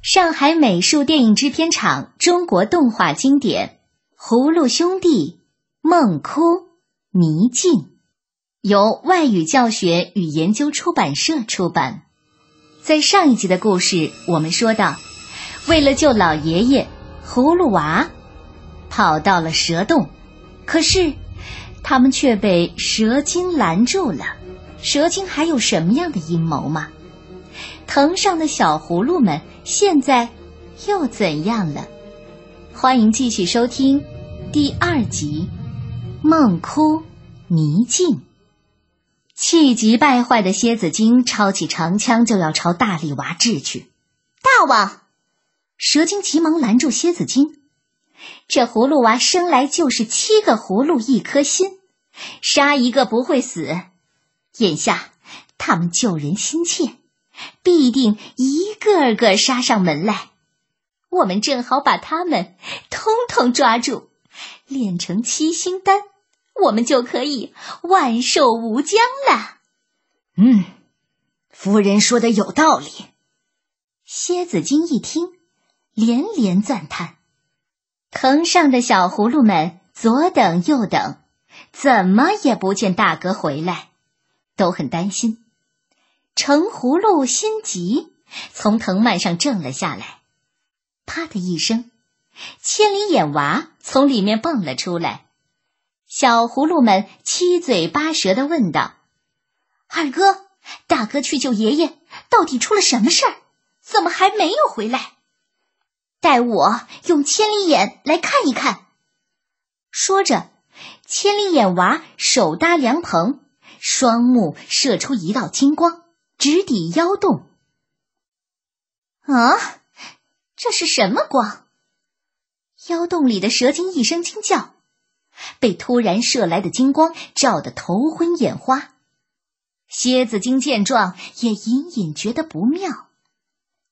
上海美术电影制片厂中国动画经典《葫芦兄弟》梦哭迷境，由外语教学与研究出版社出版。在上一集的故事，我们说到，为了救老爷爷，葫芦娃跑到了蛇洞，可是他们却被蛇精拦住了。蛇精还有什么样的阴谋吗？藤上的小葫芦们现在又怎样了？欢迎继续收听第二集《梦哭迷境》。气急败坏的蝎子精抄起长枪就要朝大力娃掷去。大王，蛇精急忙拦住蝎子精。这葫芦娃生来就是七个葫芦一颗心，杀一个不会死。眼下他们救人心切。必定一个个杀上门来，我们正好把他们通通抓住，炼成七星丹，我们就可以万寿无疆了。嗯，夫人说的有道理。蝎子精一听，连连赞叹。藤上的小葫芦们左等右等，怎么也不见大哥回来，都很担心。橙葫芦心急，从藤蔓上挣了下来。啪的一声，千里眼娃从里面蹦了出来。小葫芦们七嘴八舌的问道：“二哥，大哥去救爷爷，到底出了什么事儿？怎么还没有回来？带我用千里眼来看一看。”说着，千里眼娃手搭凉棚，双目射出一道金光。直抵妖洞。啊，这是什么光？妖洞里的蛇精一声惊叫，被突然射来的金光照得头昏眼花。蝎子精见状，也隐隐觉得不妙，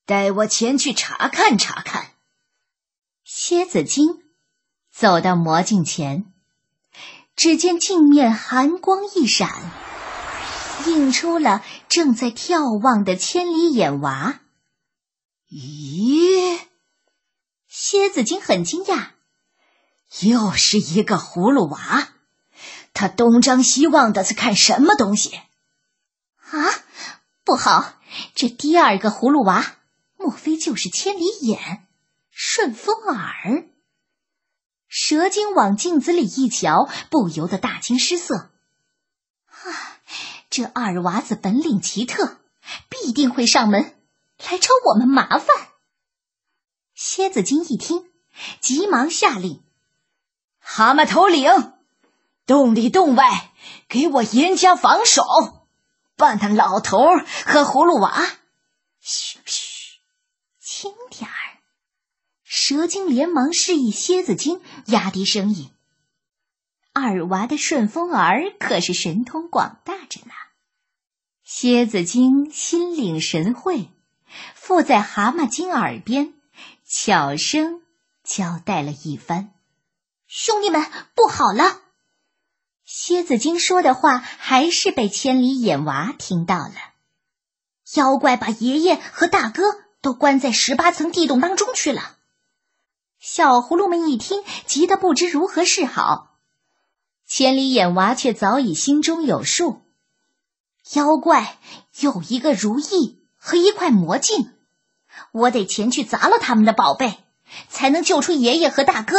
带我前去查看查看。蝎子精走到魔镜前，只见镜面寒光一闪。映出了正在眺望的千里眼娃。咦，蝎子精很惊讶，又是一个葫芦娃。他东张西望的在看什么东西？啊，不好！这第二个葫芦娃，莫非就是千里眼、顺风耳？蛇精往镜子里一瞧，不由得大惊失色。啊！这二娃子本领奇特，必定会上门来找我们麻烦。蝎子精一听，急忙下令：“蛤蟆头领，洞里洞外给我严加防守，把那老头和葫芦娃……嘘嘘，轻点儿。”蛇精连忙示意蝎子精压低声音：“二娃的顺风耳可是神通广大着呢。”蝎子精心领神会，附在蛤蟆精耳边，悄声交代了一番。兄弟们，不好了！蝎子精说的话还是被千里眼娃听到了。妖怪把爷爷和大哥都关在十八层地洞当中去了。小葫芦们一听，急得不知如何是好。千里眼娃却早已心中有数。妖怪有一个如意和一块魔镜，我得前去砸了他们的宝贝，才能救出爷爷和大哥。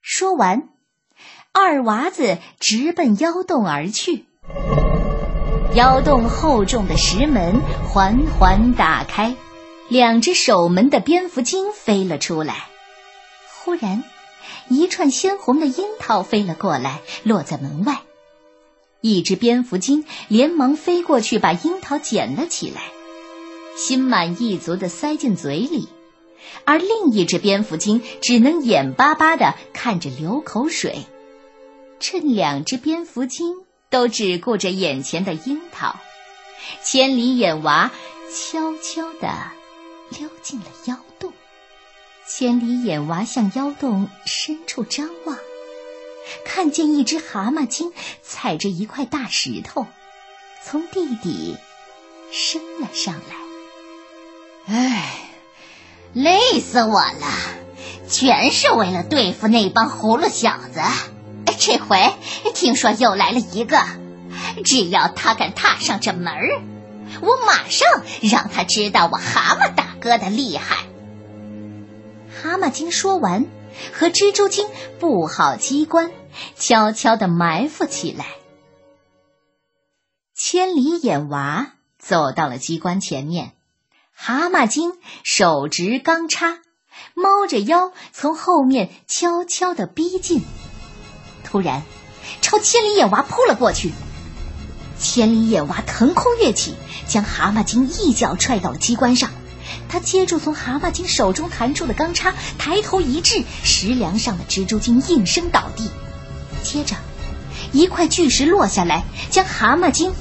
说完，二娃子直奔妖洞而去。妖洞厚重的石门缓缓打开，两只守门的蝙蝠精飞了出来。忽然，一串鲜红的樱桃飞了过来，落在门外。一只蝙蝠精连忙飞过去，把樱桃捡了起来，心满意足的塞进嘴里，而另一只蝙蝠精只能眼巴巴的看着流口水。趁两只蝙蝠精都只顾着眼前的樱桃，千里眼娃悄悄的溜进了妖洞。千里眼娃向妖洞深处张望。看见一只蛤蟆精踩着一块大石头，从地底升了上来。哎，累死我了！全是为了对付那帮葫芦小子。这回听说又来了一个，只要他敢踏上这门儿，我马上让他知道我蛤蟆大哥的厉害。蛤蟆精说完，和蜘蛛精布好机关，悄悄地埋伏起来。千里眼娃走到了机关前面，蛤蟆精手执钢叉，猫着腰从后面悄悄地逼近。突然，朝千里眼娃扑了过去。千里眼娃腾空跃起，将蛤蟆精一脚踹到了机关上。他接住从蛤蟆精手中弹出的钢叉，抬头一掷，石梁上的蜘蛛精应声倒地。接着，一块巨石落下来，将蛤蟆精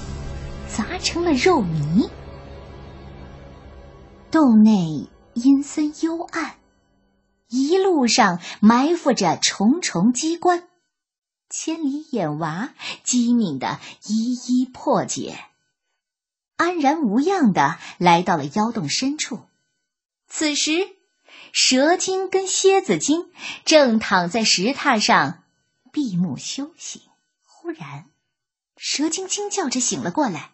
砸成了肉泥。洞内阴森幽暗，一路上埋伏着重重机关。千里眼娃机敏的一一破解，安然无恙的来到了妖洞深处。此时，蛇精跟蝎子精正躺在石榻上闭目休息。忽然，蛇精惊叫着醒了过来：“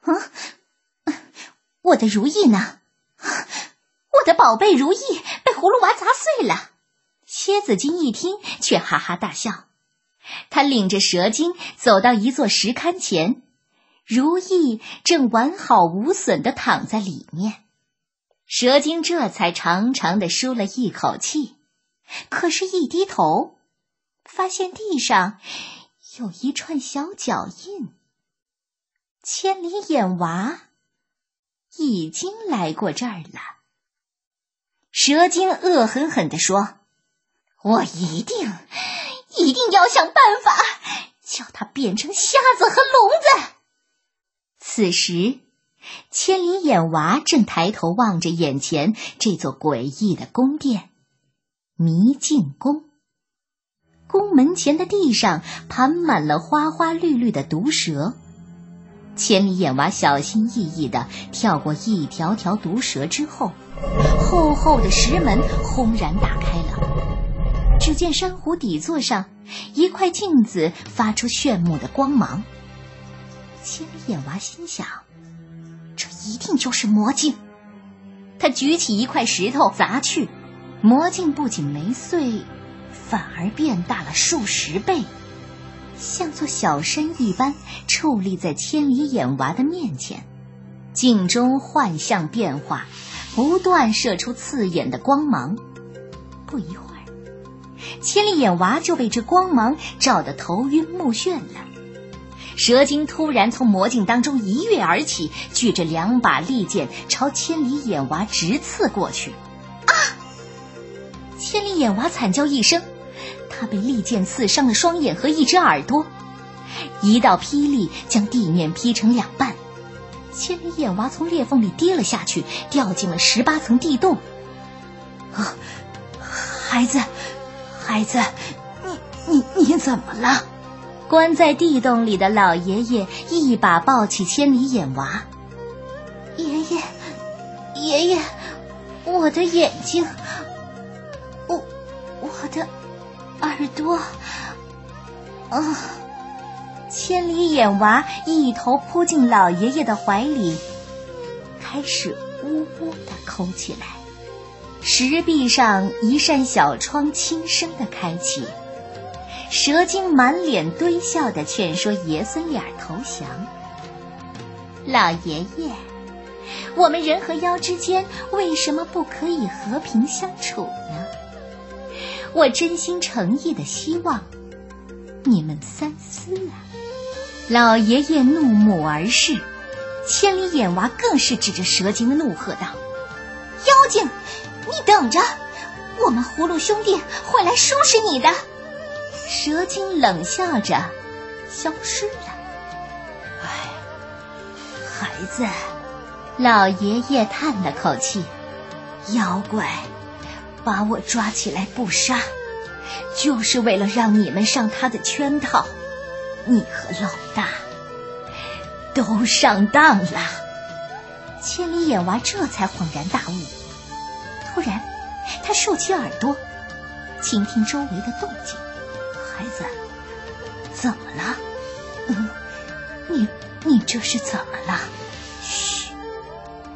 啊，我的如意呢？我的宝贝如意被葫芦娃砸碎了！”蝎子精一听，却哈哈大笑。他领着蛇精走到一座石龛前，如意正完好无损的躺在里面。蛇精这才长长的舒了一口气，可是，一低头，发现地上有一串小脚印。千里眼娃已经来过这儿了。蛇精恶狠狠地说：“我一定。”一定要想办法叫他变成瞎子和聋子。此时，千里眼娃正抬头望着眼前这座诡异的宫殿——迷境宫。宫门前的地上盘满了花花绿绿的毒蛇。千里眼娃小心翼翼的跳过一条条毒蛇之后，厚厚的石门轰然打开了。只见珊瑚底座上，一块镜子发出炫目的光芒。千里眼娃心想：这一定就是魔镜。他举起一块石头砸去，魔镜不仅没碎，反而变大了数十倍，像座小山一般矗立在千里眼娃的面前。镜中幻象变化，不断射出刺眼的光芒。不一会儿。千里眼娃就被这光芒照得头晕目眩了。蛇精突然从魔镜当中一跃而起，举着两把利剑朝千里眼娃直刺过去。啊！千里眼娃惨叫一声，他被利剑刺伤了双眼和一只耳朵。一道霹雳将地面劈成两半，千里眼娃从裂缝里跌了下去，掉进了十八层地洞。啊，孩子！孩子，你你你怎么了？关在地洞里的老爷爷一把抱起千里眼娃。爷爷，爷爷，我的眼睛，我我的耳朵，啊！千里眼娃一头扑进老爷爷的怀里，开始呜呜的哭起来。石壁上一扇小窗轻声的开启，蛇精满脸堆笑的劝说爷孙俩投降。老爷爷，我们人和妖之间为什么不可以和平相处呢？我真心诚意的希望你们三思啊！老爷爷怒目而视，千里眼娃更是指着蛇精怒喝道：“妖精！”你等着，我们葫芦兄弟会来收拾你的。蛇精冷笑着，消失了。哎，孩子，老爷爷叹了口气：“妖怪把我抓起来不杀，就是为了让你们上他的圈套。你和老大都上当了。”千里眼娃这才恍然大悟。突然，他竖起耳朵，倾听周围的动静。孩子，怎么了？嗯，你你这是怎么了？嘘，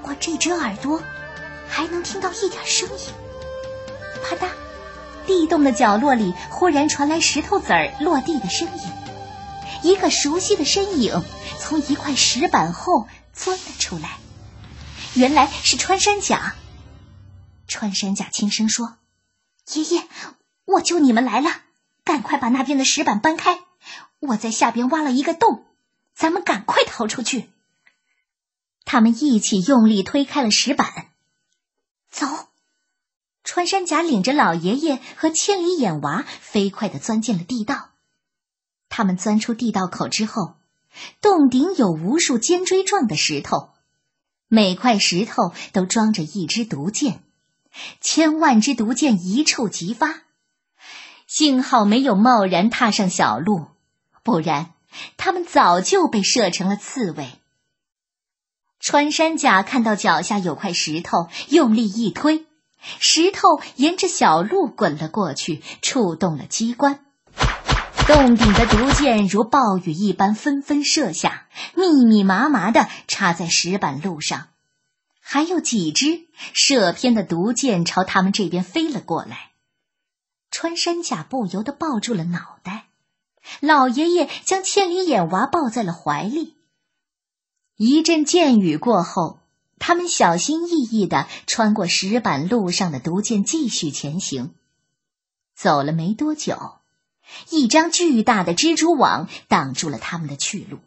我这只耳朵还能听到一点声音。啪嗒，地洞的角落里忽然传来石头子儿落地的声音，一个熟悉的身影从一块石板后钻了出来。原来是穿山甲。穿山甲轻声说：“爷爷，我救你们来了。”赶快把那边的石板搬开！我在下边挖了一个洞，咱们赶快逃出去。他们一起用力推开了石板，走。穿山甲领着老爷爷和千里眼娃飞快的钻进了地道。他们钻出地道口之后，洞顶有无数尖锥状的石头，每块石头都装着一支毒箭，千万支毒箭一触即发。幸好没有贸然踏上小路，不然他们早就被射成了刺猬。穿山甲看到脚下有块石头，用力一推，石头沿着小路滚了过去，触动了机关。洞顶的毒箭如暴雨一般纷纷射下，密密麻麻的插在石板路上，还有几只射偏的毒箭朝他们这边飞了过来。穿山甲不由得抱住了脑袋，老爷爷将千里眼娃抱在了怀里。一阵箭雨过后，他们小心翼翼的穿过石板路上的毒箭，继续前行。走了没多久，一张巨大的蜘蛛网挡住了他们的去路。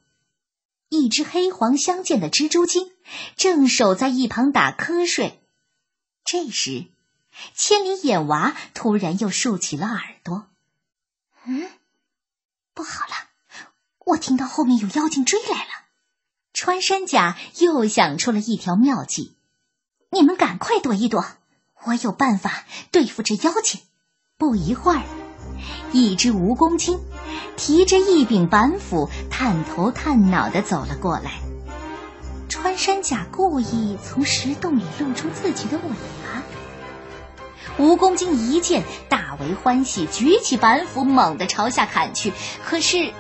一只黑黄相间的蜘蛛精正守在一旁打瞌睡。这时，千里眼娃突然又竖起了耳朵，嗯，不好了，我听到后面有妖精追来了。穿山甲又想出了一条妙计，你们赶快躲一躲，我有办法对付这妖精。不一会儿，一只蜈蚣精提着一柄板斧，探头探脑的走了过来。穿山甲故意从石洞里露出自己的尾巴。蜈蚣精一见，大为欢喜，举起板斧，猛地朝下砍去。可是，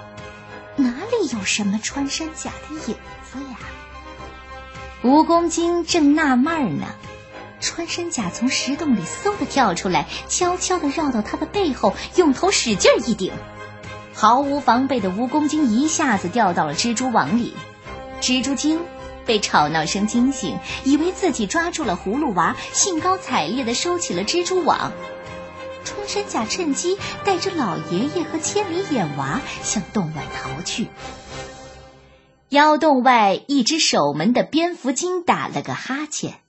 哪里有什么穿山甲的影子呀？蜈蚣精正纳闷呢，穿山甲从石洞里嗖的跳出来，悄悄的绕到他的背后，用头使劲一顶，毫无防备的蜈蚣精一下子掉到了蜘蛛网里，蜘蛛精。被吵闹声惊醒，以为自己抓住了葫芦娃，兴高采烈地收起了蜘蛛网。穿山甲趁机带着老爷爷和千里眼娃向洞外逃去。妖洞外，一只守门的蝙蝠精打了个哈欠，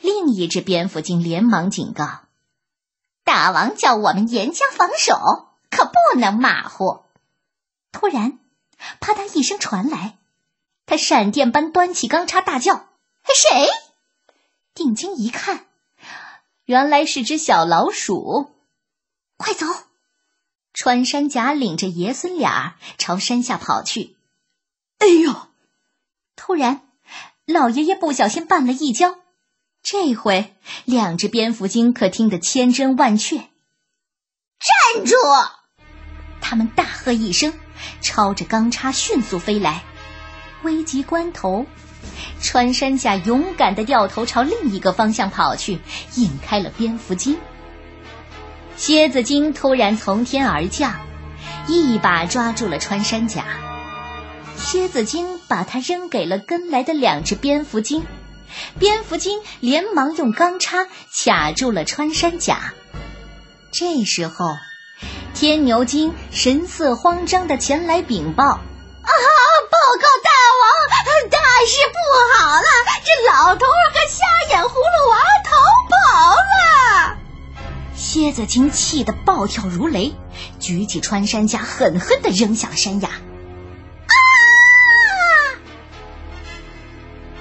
另一只蝙蝠精连忙警告：“大王叫我们严加防守，可不能马虎。”突然，啪嗒一声传来。他闪电般端起钢叉，大叫：“谁？”定睛一看，原来是只小老鼠。快走！穿山甲领着爷孙俩朝山下跑去。哎呦！突然，老爷爷不小心绊了一跤。这回，两只蝙蝠精可听得千真万确。站住！他们大喝一声，抄着钢叉迅速飞来。危急关头，穿山甲勇敢的掉头朝另一个方向跑去，引开了蝙蝠精。蝎子精突然从天而降，一把抓住了穿山甲。蝎子精把它扔给了跟来的两只蝙蝠精，蝙蝠精连忙用钢叉卡住了穿山甲。这时候，天牛精神色慌张的前来禀报：“啊，报告大王！”大事不好了！这老头儿和瞎眼葫芦娃逃跑了。蝎子精气得暴跳如雷，举起穿山甲，狠狠的扔向了山崖。啊！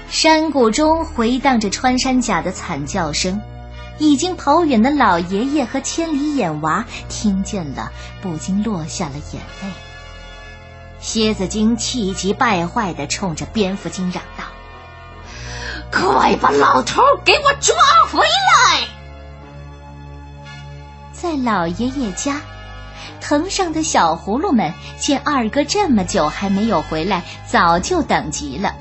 山谷中回荡着穿山甲的惨叫声，已经跑远的老爷爷和千里眼娃听见了，不禁落下了眼泪。蝎子精气急败坏的冲着蝙蝠精嚷道：“快把老头给我抓回来！”在老爷爷家。藤上的小葫芦们见二哥这么久还没有回来，早就等急了。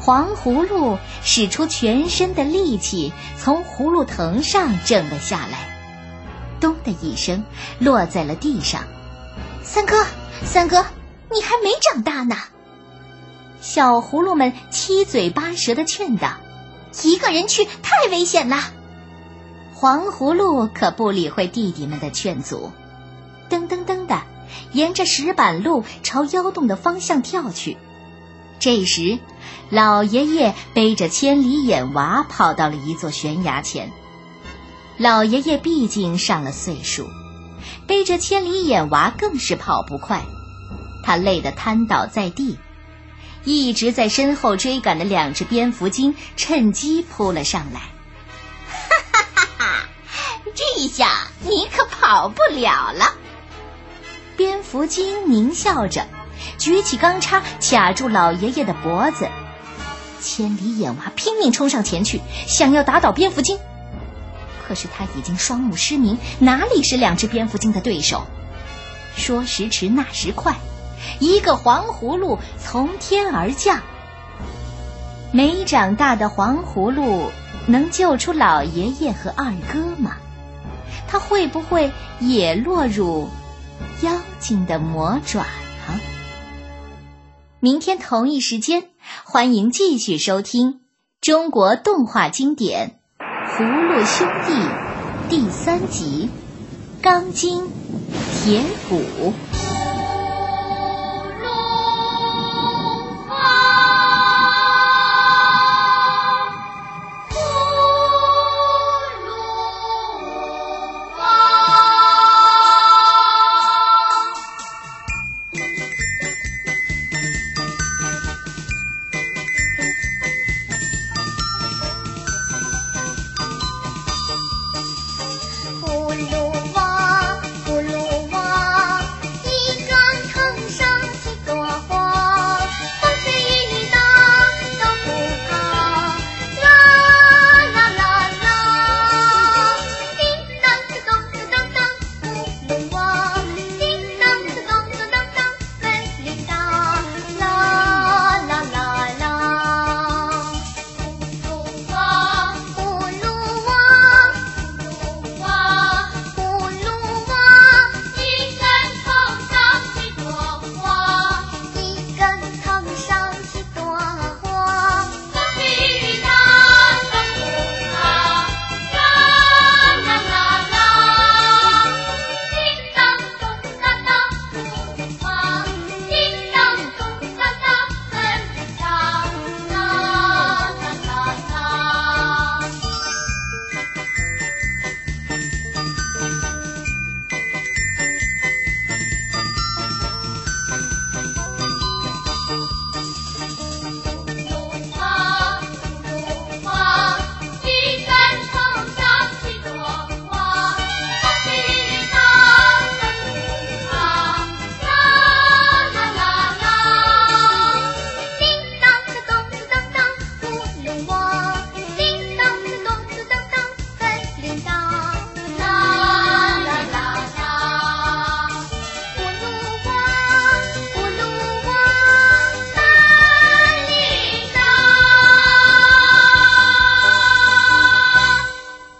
黄葫芦使出全身的力气，从葫芦藤上挣了下来，咚的一声落在了地上。三哥，三哥，你还没长大呢！小葫芦们七嘴八舌的劝道：“一个人去太危险了。”黄葫芦可不理会弟弟们的劝阻。噔噔噔的，沿着石板路朝妖洞的方向跳去。这时，老爷爷背着千里眼娃跑到了一座悬崖前。老爷爷毕竟上了岁数，背着千里眼娃更是跑不快，他累得瘫倒在地。一直在身后追赶的两只蝙蝠精趁机扑了上来。哈哈哈哈！这下你可跑不了了。蝙蝠精狞笑着，举起钢叉卡住老爷爷的脖子。千里眼娃拼命冲上前去，想要打倒蝙蝠精，可是他已经双目失明，哪里是两只蝙蝠精的对手？说时迟，那时快，一个黄葫芦从天而降。没长大的黄葫芦能救出老爷爷和二哥吗？他会不会也落入？妖精的魔爪啊！明天同一时间，欢迎继续收听中国动画经典《葫芦兄弟》第三集《钢筋铁骨》。